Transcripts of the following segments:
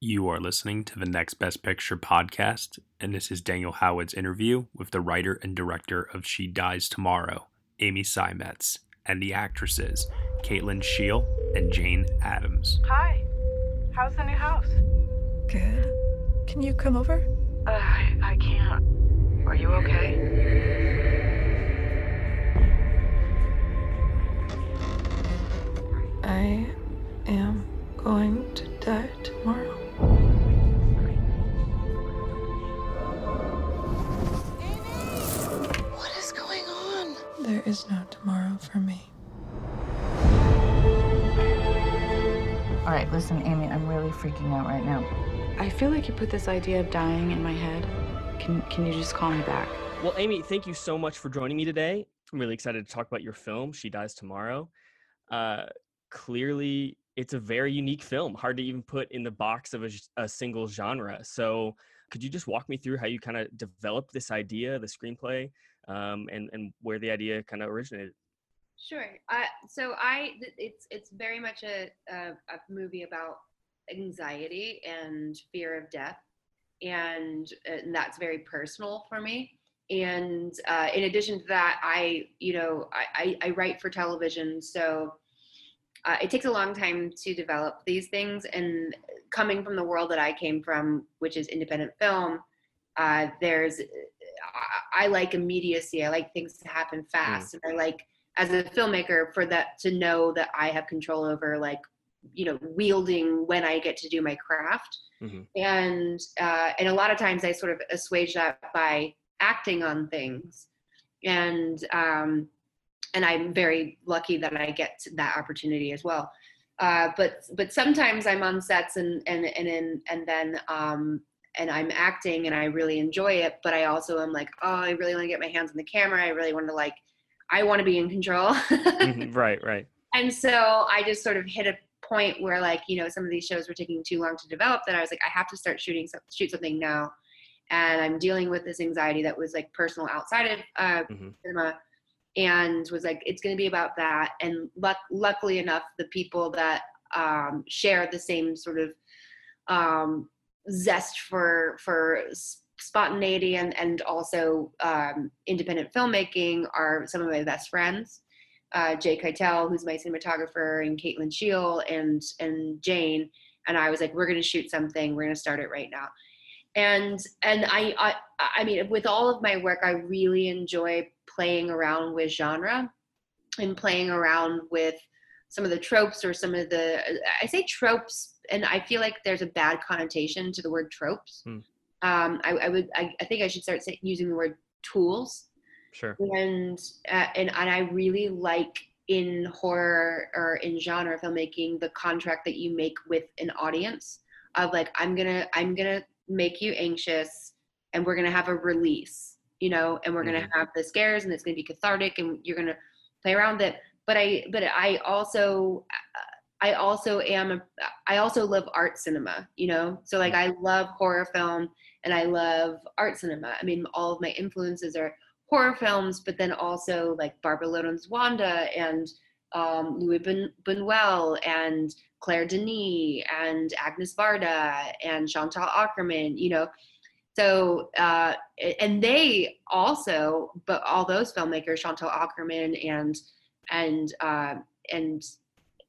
You are listening to the Next Best Picture podcast, and this is Daniel Howat's interview with the writer and director of She Dies Tomorrow, Amy Seimetz, and the actresses Kate Lyn Sheil and Jane Adams. Hi. How's the new house? Good. Can you come over? Uh, I, I can't. Are you okay? I am going to die tomorrow. There is no tomorrow for me. All right, listen, Amy, I'm really freaking out right now. I feel like you put this idea of dying in my head. Can can you just call me back? Well, Amy, thank you so much for joining me today. I'm really excited to talk about your film, She Dies Tomorrow. Uh, clearly, it's a very unique film, hard to even put in the box of a single genre. So, could you just walk me through how you kind of developed this idea, the screenplay, um, and and where the idea kind of originated? Sure. Uh, so I, it's it's very much a, a a movie about anxiety and fear of death, and, and that's very personal for me. And uh, in addition to that, I you know I, I, I write for television, so uh, it takes a long time to develop these things. And coming from the world that I came from, which is independent film, uh, there's I, like immediacy. I like things to happen fast, and I like as a filmmaker for that to know that I have control over like you know wielding when I get to do my craft. Mhm. and uh, and a lot of times I sort of assuage that by acting on things. And um, and I'm very lucky that I get that opportunity as well. Uh, but but sometimes I'm on sets and and and in, and then um, and I'm acting and I really enjoy it but I also am like oh I really want to get my hands on the camera I really want to like I want to be in control. Mhm, right, right. and so I just sort of hit a point where like, you know, some of these shows were taking too long to develop that I was like, I have to start shooting, some- shoot something now. And I'm dealing with this anxiety that was like personal outside of uh, Mhm. cinema and was like, it's going to be about that. And luck, luckily enough, the people that um, share the same sort of um, zest for, for spontaneity and, and also um, independent filmmaking are some of my best friends. Uh, Jay Keitel, who's my cinematographer, and Kate Lyn Sheil and and Jane. And I was like, we're gonna shoot something. We're gonna start it right now. And and I I, I mean, with all of my work, I really enjoy playing around with genre and playing around with some of the tropes or some of the I say tropes, and I feel like there's a bad connotation to the word tropes. Hmm. Um, I, I would I, I think I should start say, using the word tools Sure. and uh, and and I really like in horror or in genre filmmaking the contract that you make with an audience of like I'm gonna I'm gonna make you anxious and we're gonna have a release you know and we're gonna Mhm. have the scares and it's gonna be cathartic and you're gonna play around with it but I but I also I also am a, I also love art cinema you know? So like I love horror film and I love art cinema. I mean all of my influences are horror films, but then also like Barbara Loden's Wanda and um, Louis ben- Buñuel and Claire Denis and Agnes Varda and Chantal Akerman, you know. So, uh, and they also, but all those filmmakers, Chantal Akerman and and uh, and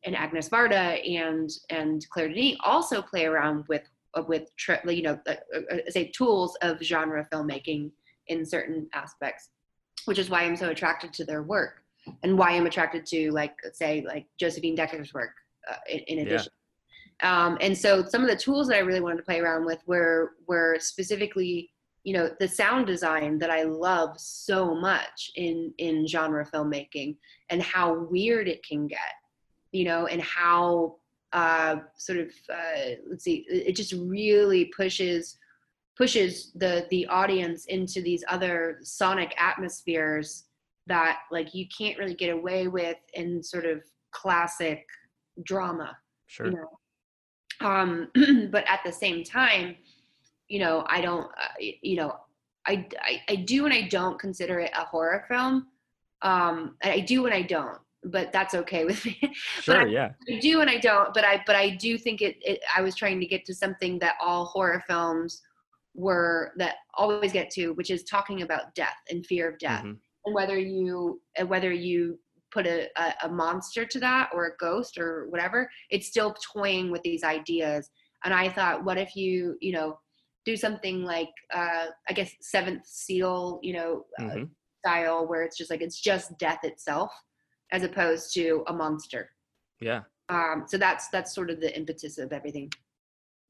and Agnes Varda and and Claire Denis also play around with with you know uh, uh, say tools of genre filmmaking in certain aspects, which is why I'm so attracted to their work and why I'm attracted to like say like Josephine Decker's work uh, in, in Yeah. addition. Um, and so some of the tools that I really wanted to play around with were were specifically you know the sound design that I love so much in in genre filmmaking and how weird it can get, you know, and how uh, sort of uh, let's see, it just really pushes pushes the the audience into these other sonic atmospheres that like you can't really get away with in sort of classic drama Sure. you know? Um but at the same time you know i don't uh, you know I, I i do and i don't consider it a horror film. Um and i do and i don't but that's okay with me. but Sure, I, yeah. I do and I don't, but I but I do think it, it I was trying to get to something that all horror films were that always get to, which is talking about death and fear of death. Mhm. And whether you whether you put a, a, a monster to that or a ghost or whatever, it's still toying with these ideas. And I thought, what if you, you know, do something like uh I guess seventh seal, you know, uh, Mhm. style where it's just like it's just death itself as opposed to a monster Yeah. um so that's that's sort of the impetus of everything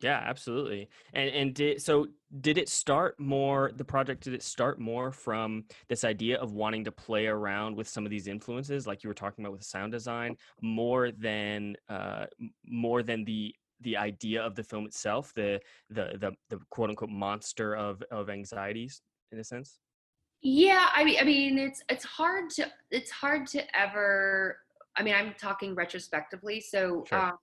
Yeah, absolutely. And and did so did it start more the project did it start more from this idea of wanting to play around with some of these influences like you were talking about with sound design more than uh more than the the idea of the film itself, the the the, the quote unquote monster of of anxieties in a sense? Yeah i mean i mean it's it's hard to it's hard to ever i mean i'm talking retrospectively so Sure. um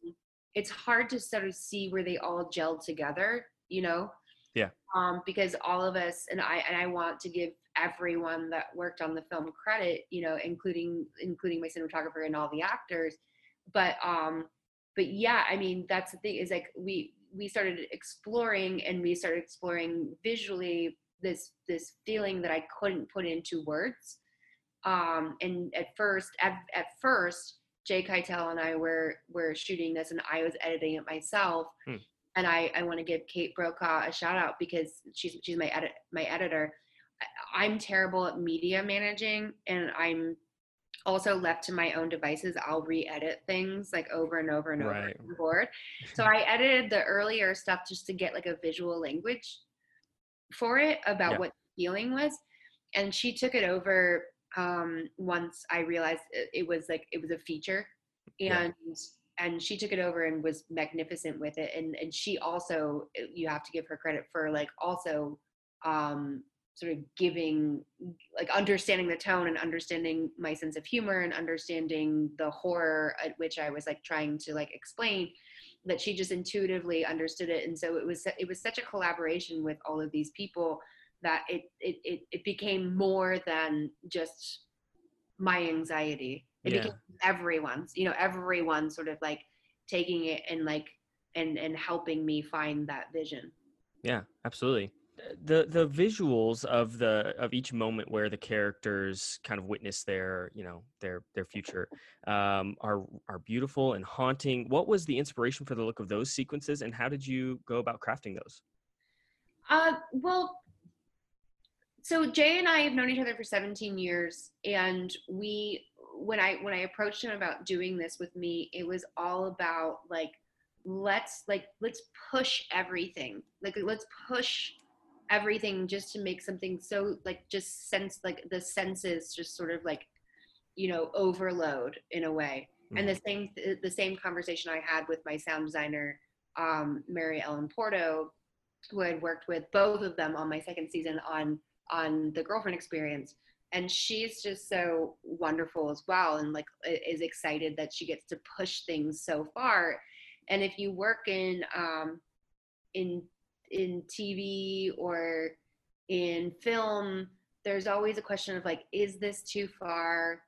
it's hard to sort of see where they all gelled together you know Yeah. um because all of us and i and i want to give everyone that worked on the film credit you know including including my cinematographer and all the actors but um but yeah i mean that's the thing is like we we started exploring and we started exploring visually this this feeling that i couldn't put into words. Um and at first at, at first jay keitel and i were were shooting this and i was editing it myself. Hmm. and i i want to give kate brokaw a shout out because she's she's my edit my editor. I- i'm terrible at media managing and i'm also left to my own devices. I'll re-edit things like over and over and over Right. board. So i edited the earlier stuff just to get like a visual language for it about Yeah. what the feeling was and she took it over um once i realized it, it was like it was a feature Yeah. and and she took it over and was magnificent with it and and she also you have to give her credit for like also um sort of giving like understanding the tone and understanding my sense of humor and understanding the horror at which i was like trying to like explain that she just intuitively understood it and so it was it was such a collaboration with all of these people that it it it, it became more than just my anxiety it Yeah. became everyone's you know everyone sort of like taking it and like and and helping me find that vision Yeah, absolutely. The the visuals of the of each moment where the characters kind of witness their you know their their future um, are are beautiful and haunting. What was the inspiration for the look of those sequences, and how did you go about crafting those? Uh, well, so Jay and I have known each other for 17 years, and we, when I when I approached him about doing this with me, it was all about like, let's like let's push everything, like let's push everything just to make something so like just sense like the senses just sort of like, you know, overload in a way. And the same the same conversation I had with my sound designer, um, Mary Ellen Porto, who had worked with both of them on my second season on on the girlfriend experience. And she's just so wonderful as well and like is excited that she gets to push things so far. And if you work in um in in tv or in film there's always a question of like is this too far?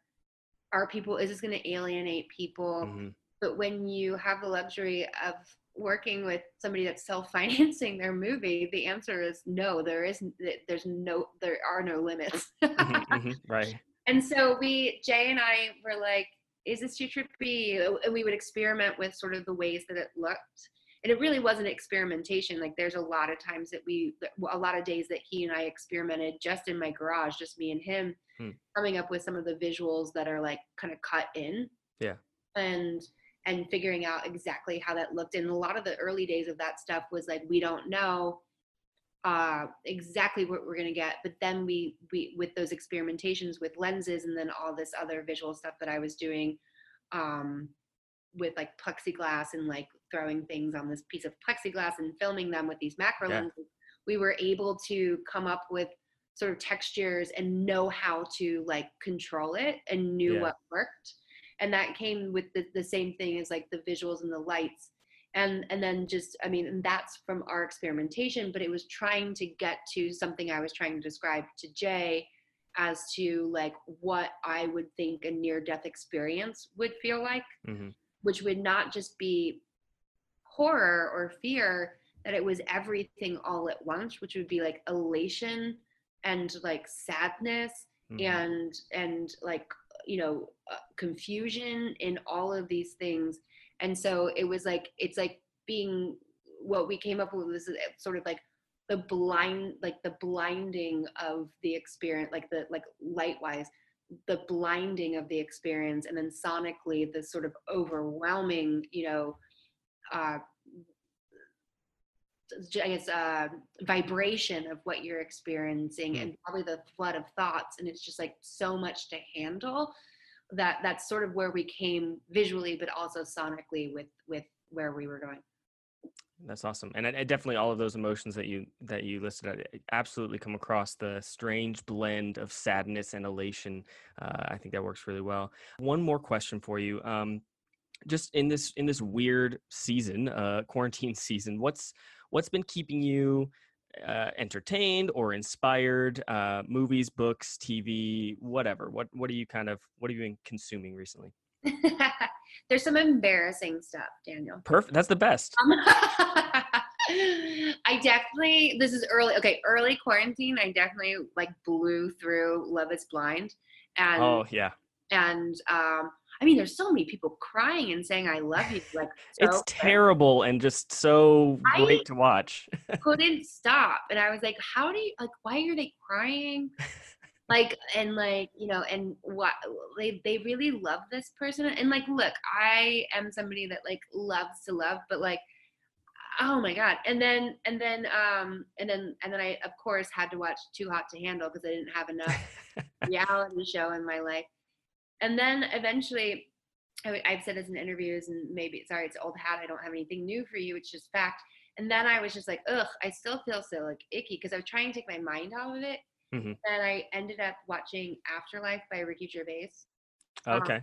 Are people is this going to alienate people? Mhm. but when you have the luxury of working with somebody that's self-financing their movie the answer is no there is there's no there are no limits. Mhm, mhm, right. and so we jay and i were like is this too trippy? And we would experiment with sort of the ways that it looked and it really was an experimentation like there's a lot of times that we a lot of days that he and i experimented just in my garage just me and him Hmm. coming up with some of the visuals that are like kind of cut in Yeah. and and figuring out exactly how that looked and a lot of the early days of that stuff was like we don't know uh exactly what we're going to get but then we we with those experimentations with lenses and then all this other visual stuff that i was doing um with like plexiglass and like throwing things on this piece of plexiglass and filming them with these macro Yeah. lenses we were able to come up with sort of textures and know how to like control it and knew Yeah. what worked and that came with the, the same thing as like the visuals and the lights and and then just i mean and that's from our experimentation but it was trying to get to something i was trying to describe to jay as to like what I would think a near death experience would feel like, Mhm. which would not just be horror or fear, that it was everything all at once, which would be like elation and like sadness Mhm. and and like you know uh, confusion in all of these things and so it was like it's like being what we came up with was sort of like the blind like the blinding of the experience like the like light wise the blinding of the experience and then sonically the sort of overwhelming you know uh I guess uh, vibration of what you're experiencing Mm. and probably the flood of thoughts and it's just like so much to handle that that's sort of where we came visually but also sonically with with where we were going That's awesome, and I, I definitely all of those emotions that you that you listed I- I absolutely come across the strange blend of sadness and elation. Uh, I think that works really well. One more question for you, um, just in this in this weird season, uh, quarantine season, what's what's been keeping you uh, entertained or inspired? Uh, movies, books, TV, whatever. What what are you kind of what have you been consuming recently? there's some embarrassing stuff daniel Perfect. That's the best. Um, I definitely this is early okay early quarantine I definitely like blew through Love is Blind and Oh yeah, and um I mean there's so many people crying and saying I love you like so it's terrible and just so I- great to watch. couldn't stop and I was like how do you like why are they crying like and like you know and what they they really love this person and like look I am somebody that like loves to love but like oh my god and then and then um and then and then I of course had to watch Too Hot to Handle because I didn't have enough reality show in my life. And then eventually, I, I've said this in interviews, and maybe sorry, it's old hat. I don't have anything new for you. It's just fact. And then I was just like, ugh, I still feel so like icky because I was trying to take my mind off of it. Mhm. And I ended up watching Afterlife by Ricky Gervais, Um, okay.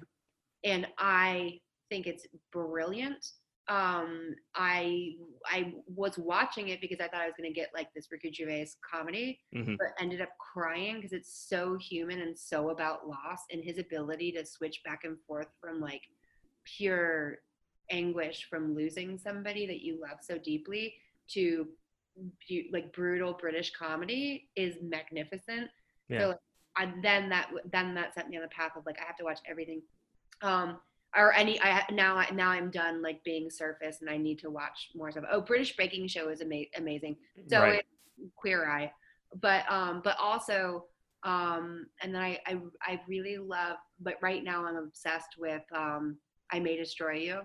and I think it's brilliant. Um, I I was watching it because I thought I was going to get like this Ricky Gervais comedy, Mhm. but ended up crying because it's so human and so about loss and his ability to switch back and forth from like pure anguish from losing somebody that you love so deeply to like brutal British comedy is magnificent. Yeah. So I, then that then that set me on the path of like I have to watch everything. Um, or any I now I now I'm done like being surface and I need to watch more stuff. Oh, British Baking Show is ama- amazing. So Right. it's Queer Eye, but um, but also um, and then I, I I really love. But right now I'm obsessed with um, I May Destroy You.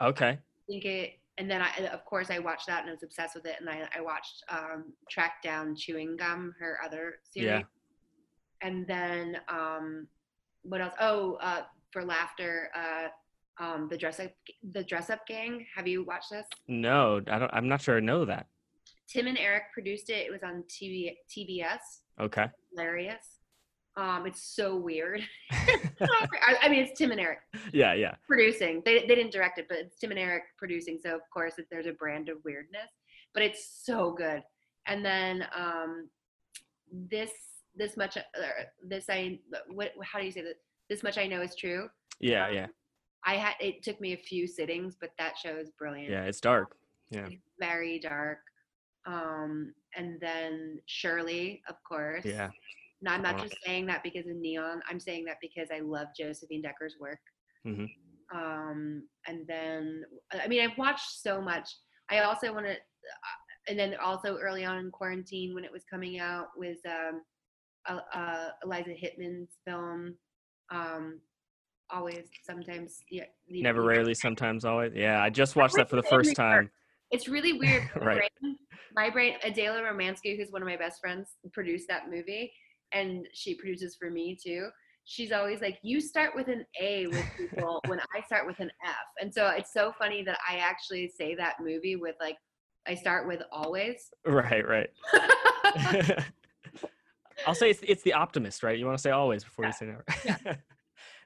Okay. I think it, and then I of course I watched that and I was obsessed with it. And I I watched um, Track Down Chewing Gum, her other series. Yeah. And then um, what else? Oh, uh, for laughter, uh, um, the dress up the dress up gang. Have you watched this? No, I don't. I'm not sure I know that. Tim and Eric produced it. It was on TV TBS. Okay. Hilarious. Um, it's so weird. I, I mean, it's Tim and Eric yeah. Yeah. producing. They, they didn't direct it, but it's Tim and Eric producing. So of course, it, there's a brand of weirdness, but it's so good. And then um, this this much uh, this I what how do you say that? This much I know is true. Yeah. Yeah. I had it took me a few sittings, but that show is brilliant. Yeah. It's dark. Yeah. It's very dark. Um, and then Shirley, of course. Yeah. No, I'm not just saying that because of Neon. I'm saying that because I love Josephine Decker's work. Mm-hmm. Um, and then, I mean, I've watched so much. I also want to, and then also early on in quarantine when it was coming out was um, uh, uh, Eliza Hittman's film. Um, always, sometimes, yeah. Never, rarely, sometimes, always. Yeah. I just watched that for the first time. It's really weird. My Right. brain, my brain, Adele Romanski, who's one of my best friends, produced that movie, and she produces for me too. She's always like, "You start with an A with people when I start with an F," and so it's so funny that I actually say that movie with like, I start with always. Right. Right. I'll say it's it's the optimist, right? You want to say always before Yeah. you say never. Yeah.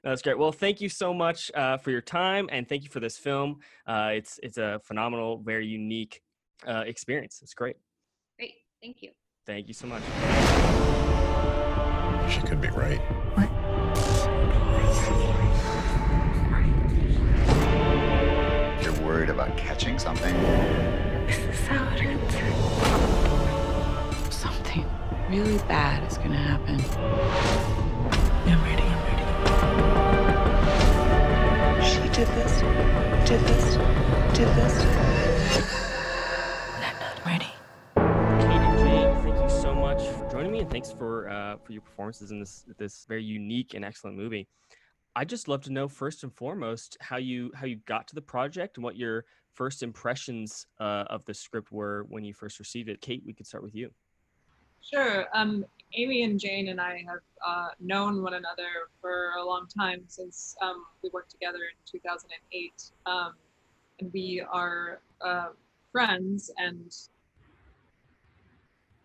No, That's great. Well, thank you so much uh, for your time, and thank you for this film. Uh, it's it's a phenomenal, very unique uh, experience. It's great. Great, thank you. Thank you so much. She could be right. What? You're worried about catching something? This is how it ends. Something really bad is gonna happen. I'm ready, I'm ready. She did this, did this, did this. And I'm not ready. Kate and Jane, thank you so much for joining me, and thanks for uh, for your performances in this this very unique and excellent movie. I'd just love to know first and foremost how you how you got to the project and what your first impressions uh, of the script were when you first received it. Kate, we could start with you. Sure. Um, Amy and Jane and I have uh, known one another for a long time since um, we worked together in 2008. Um, and we are uh, friends and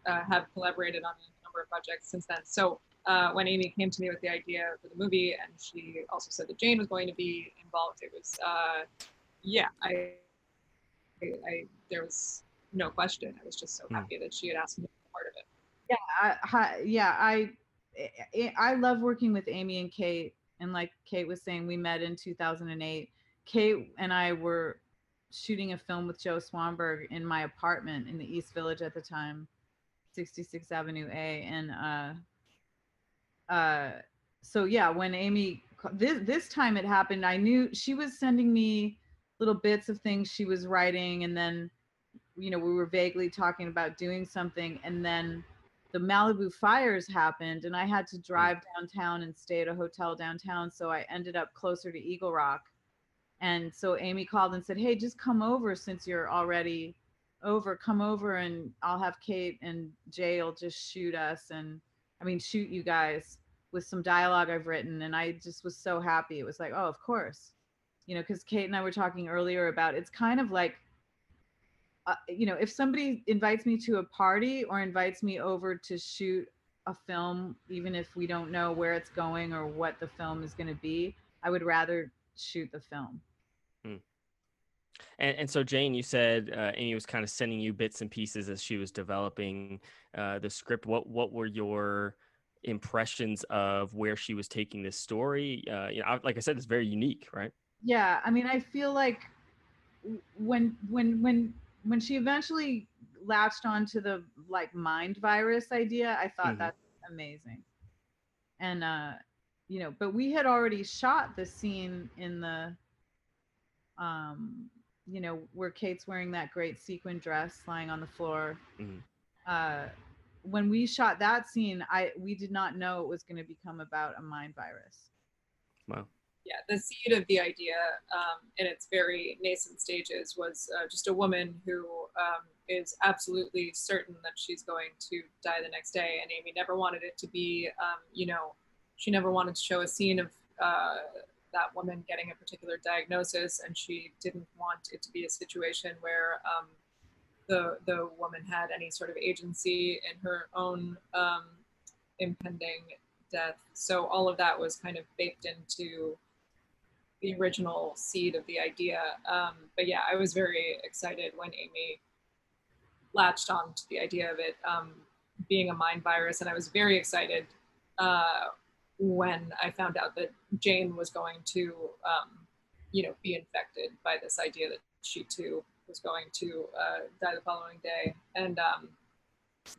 uh, have collaborated on a number of projects since then. So uh, when Amy came to me with the idea for the movie, and she also said that Jane was going to be involved, it was, uh, yeah, I, I, I, there was no question. I was just so Hmm. happy that she had asked me to be part of it. Yeah, I, yeah, I, I I love working with Amy and Kate, and like Kate was saying, we met in 2008. Kate and I were shooting a film with Joe Swanberg in my apartment in the East Village at the time, 66 Avenue A, and uh, uh, so yeah, when Amy this this time it happened, I knew she was sending me little bits of things she was writing, and then you know we were vaguely talking about doing something, and then the Malibu fires happened and I had to mm. drive downtown and stay at a hotel downtown. So I ended up closer to Eagle Rock. And so Amy called and said, Hey, just come over since you're already over. Come over and I'll have Kate and Jay will just shoot us and I mean, shoot you guys with some dialogue I've written. And I just was so happy. It was like, Oh, of course. You know, because Kate and I were talking earlier about it's kind of like uh, you know, if somebody invites me to a party or invites me over to shoot a film, even if we don't know where it's going or what the film is going to be, I would rather shoot the film. And, and so, Jane, you said uh, Amy was kind of sending you bits and pieces as she was developing uh, the script. What what were your impressions of where she was taking this story? Uh, you know, like I said, it's very unique, right? Yeah, I mean, I feel like when when when when she eventually latched onto the like mind virus idea, I thought Mhm. that's amazing. And uh, you know, but we had already shot the scene in the um, you know, where Kate's wearing that great sequin dress lying on the floor. Mhm. Uh, when we shot that scene, I we did not know it was going to become about a mind virus. Wow. Yeah, the seed of the idea um, in its very nascent stages was uh, just a woman who um, is absolutely certain that she's going to die the next day. And Amy never wanted it to be, um, you know, she never wanted to show a scene of uh, that woman getting a particular diagnosis, and she didn't want it to be a situation where um, the the woman had any sort of agency in her own um, impending death. So all of that was kind of baked into the original seed of the idea. Um, but yeah, I was very excited when Amy latched on to the idea of it um, being a mind virus, and I was very excited uh, when I found out that Jane was going to, um, you know, be infected by this idea that she too was going to uh, die the following day, and um,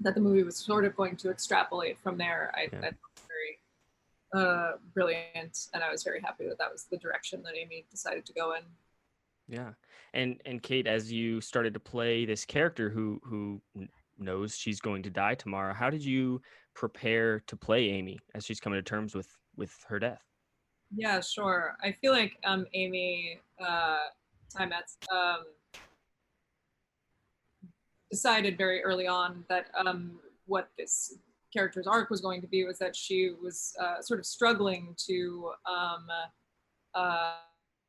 that the movie was sort of going to extrapolate from there. I, Yeah. I thought it was very uh, brilliant, and I was very happy that that was the direction that Amy decided to go in. Yeah. And and Kate, as you started to play this character who who knows she's going to die tomorrow, how did you prepare to play Amy as she's coming to terms with with her death? Yeah, sure. I feel like um, Amy uh, Seimetz um, decided very early on that um, what this character's arc was going to be was that she was uh, sort of struggling to um, uh,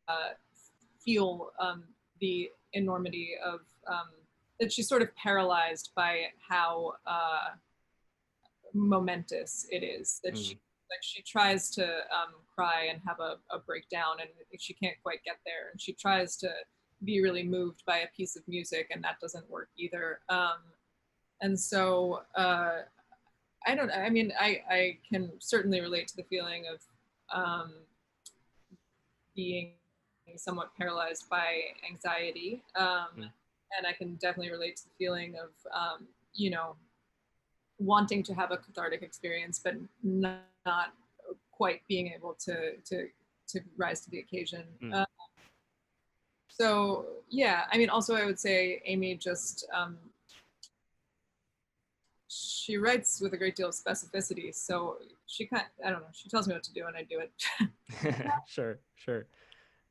uh, feel um, the enormity of um, that she's sort of paralyzed by how uh, momentous it is that she like she tries to um, cry and have a, a breakdown and she can't quite get there. And she tries to be really moved by a piece of music and that doesn't work either. Um, and so uh, I don't. I mean, I I can certainly relate to the feeling of um, being somewhat paralyzed by anxiety, um, Mm. and I can definitely relate to the feeling of um, you know wanting to have a cathartic experience, but not, not quite being able to to to rise to the occasion. Mm. So yeah, I mean, also I would say Amy just um, she writes with a great deal of specificity. So she kind, I don't know, she tells me what to do and I do it. sure, sure.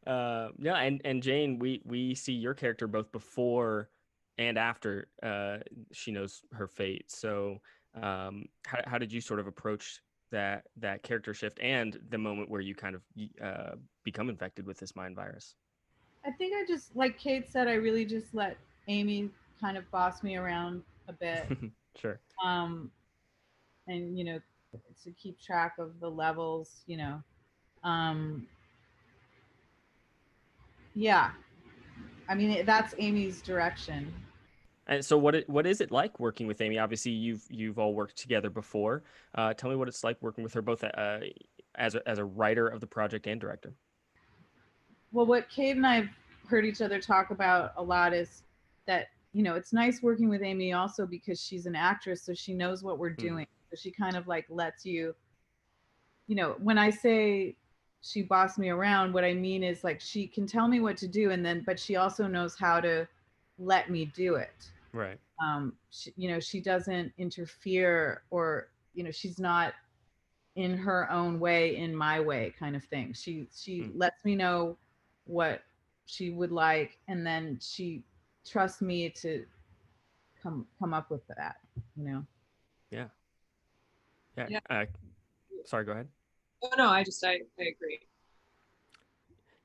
Uh, yeah, and and Jane, we we see your character both before and after uh, she knows her fate. So, um, how how did you sort of approach that that character shift and the moment where you kind of uh, become infected with this mind virus? I think I just, like Kate said, I really just let Amy kind of boss me around a bit. sure. um, and you know, to keep track of the levels, you know. Um, yeah, I mean that's Amy's direction. And so, what it, what is it like working with Amy? Obviously, you've you've all worked together before. Uh, tell me what it's like working with her, both uh, as a, as a writer of the project and director. Well, what Kate and I've heard each other talk about a lot is that you know it's nice working with Amy also because she's an actress, so she knows what we're Hmm. doing. So she kind of like lets you, you know, when I say she bossed me around, what I mean is like she can tell me what to do, and then but she also knows how to let me do it. Right. um she, you know she doesn't interfere or you know she's not in her own way in my way kind of thing she she Mm. lets me know what she would like and then she trusts me to come come up with that you know Yeah. Yeah. Yeah. Uh, sorry. Go ahead. oh no, I just, I, I agree.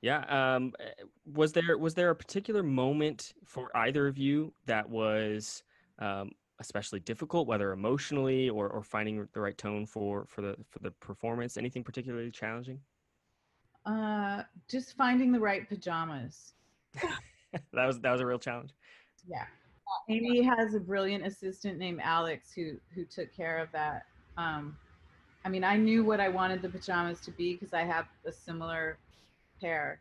Yeah. Um, uh, was there was there a particular moment for either of you that was um, especially difficult, whether emotionally or, or finding the right tone for for the for the performance? Anything particularly challenging? uh just finding the right pajamas that was that was a real challenge. yeah amy has a brilliant assistant named alex who who took care of that um i mean i knew what i wanted the pajamas to be because i have a similar pair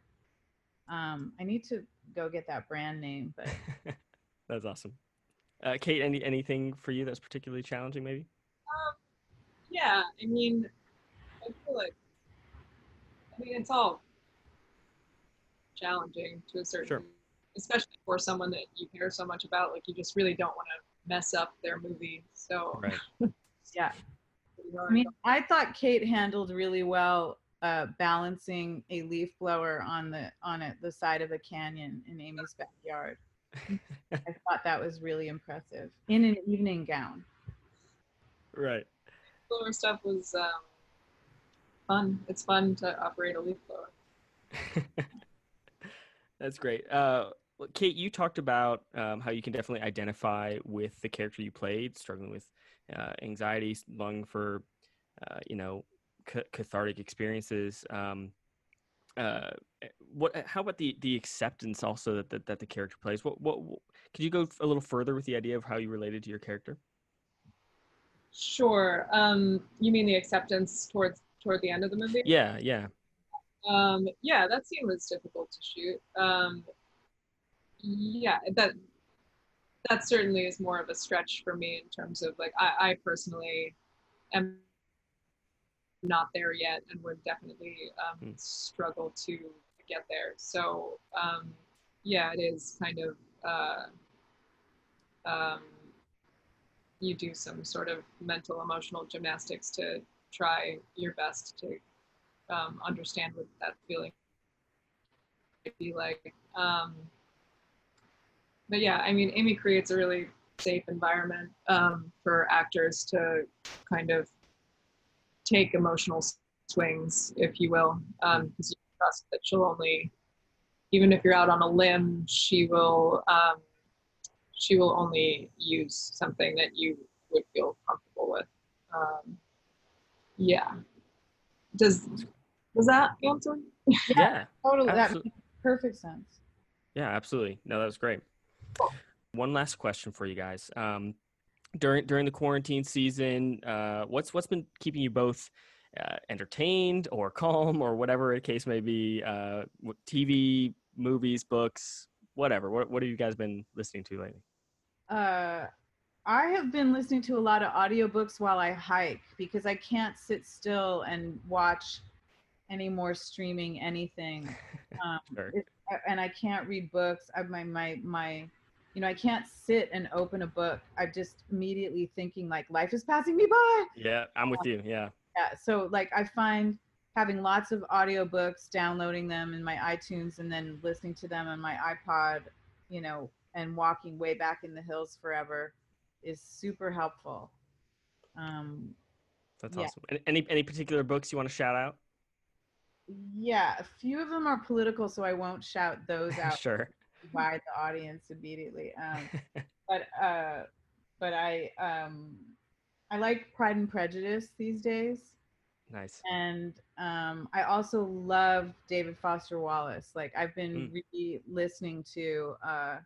um i need to go get that brand name but That's awesome. Uh, Kate, any anything for you that's particularly challenging, maybe? Yeah, I mean, I feel like, I mean, it's all challenging to a certain, Sure. Especially for someone that you care so much about. Like, you just really don't want to mess up their movie. So, Right. yeah i mean i thought kate handled really well uh balancing a leaf blower on the on it the side of a canyon in amy's backyard i thought that was really impressive in an evening gown Right. blower stuff was um, fun. It's fun to operate a leaf blower. That's great. Uh, well, Kate, you talked about um, how you can definitely identify with the character you played, struggling with uh, anxiety, longing for, uh, you know, ca- cathartic experiences. Um, uh, eh, what? How about the the acceptance also that that, that the character plays? What, what? What? Could you go a little further with the idea of how you related to your character? Sure. Um, you mean the acceptance towards toward the end of the movie? Yeah, yeah. Um, yeah, that scene was difficult to shoot. Um, yeah, that that certainly is more of a stretch for me in terms of like I, I personally am not there yet and would definitely um, Hmm. struggle to get there. So um, yeah, it is kind of uh, um, you do some sort of mental emotional gymnastics to try your best to um, understand what that feeling be like. Um, but yeah, I mean, Amy creates a really safe environment um, for actors to kind of take emotional swings, if you will, because you trust that she'll only, even if you're out on a limb, she will, um, she will only use something that you would feel comfortable with. Um, yeah. Does does that answer? Yeah. totally that makes perfect sense Yeah, absolutely. No, that was great. One last question for you guys. Um, during during the quarantine season. Uh, what's what's been keeping you both uh, entertained or calm or whatever the case may be? Uh, TV, movies, books, whatever. What what have you guys been listening to lately? Uh, I have been listening to a lot of audiobooks while I hike because I can't sit still and watch any more streaming anything. Um, Sure. it- and I can't read books. I my my my you know, I can't sit and open a book. I'm just immediately thinking like life is passing me by. Yeah, I'm with you. Yeah. Yeah. So like I find having lots of audiobooks, downloading them in my iTunes and then listening to them on my iPod, you know, and walking way back in the hills forever is super helpful. Um That's Yeah. awesome. Any- Any any particular books you want to shout out? yeah, a few of them are political, so I won't shout those out sure. By the audience immediately. Um, but uh, but I um, I like Pride and Prejudice these days, nice. and um, I also love David Foster Wallace. Like I've been Mm. re-listening to uh,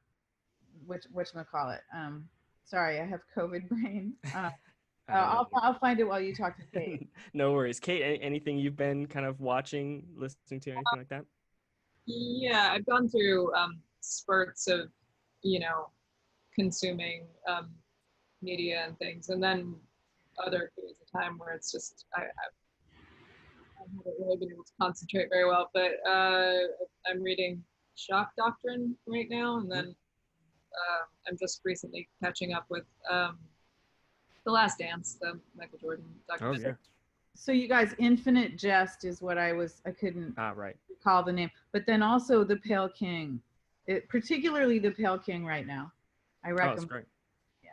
which which call it. Um, sorry, I have COVID brain. Uh, uh, I'll, I'll find it while you talk to Kate. no worries. Kate, a- anything you've been kind of watching, listening to, anything like that? Yeah, I've gone through um, spurts of, you know, consuming um, media and things, and then other periods of time where it's just I, I, I haven't really been able to concentrate very well. But uh, I'm reading Shock Doctrine right now, and then um I'm just recently catching up with um, The Last Dance, the Michael Jordan Oh, documentary. yeah. So you guys, Infinite Jest is what I was. I couldn't Ah, right. recall the name, but then also the Pale King, it, particularly the Pale King right now. I Oh, that's recommend. great. Yeah.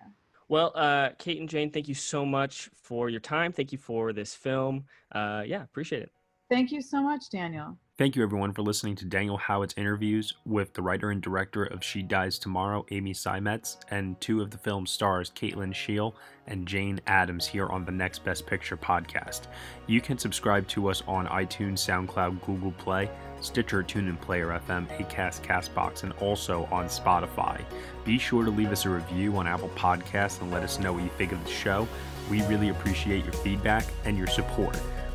Well, uh, Kate and Jane, thank you so much for your time. Thank you for this film. Uh, yeah, appreciate it. Thank you so much, Daniel. Thank you, everyone, for listening to Daniel Howat's interviews with the writer and director of She Dies Tomorrow, Amy Seimetz, and two of the film's stars, Kate Lyn Sheil and Jane Adams, here on the Next Best Picture podcast. You can subscribe to us on iTunes, SoundCloud, Google Play, Stitcher, TuneIn Player FM, Acast, Castbox, and also on Spotify. Be sure to leave us a review on Apple Podcasts and let us know what you think of the show. We really appreciate your feedback and your support,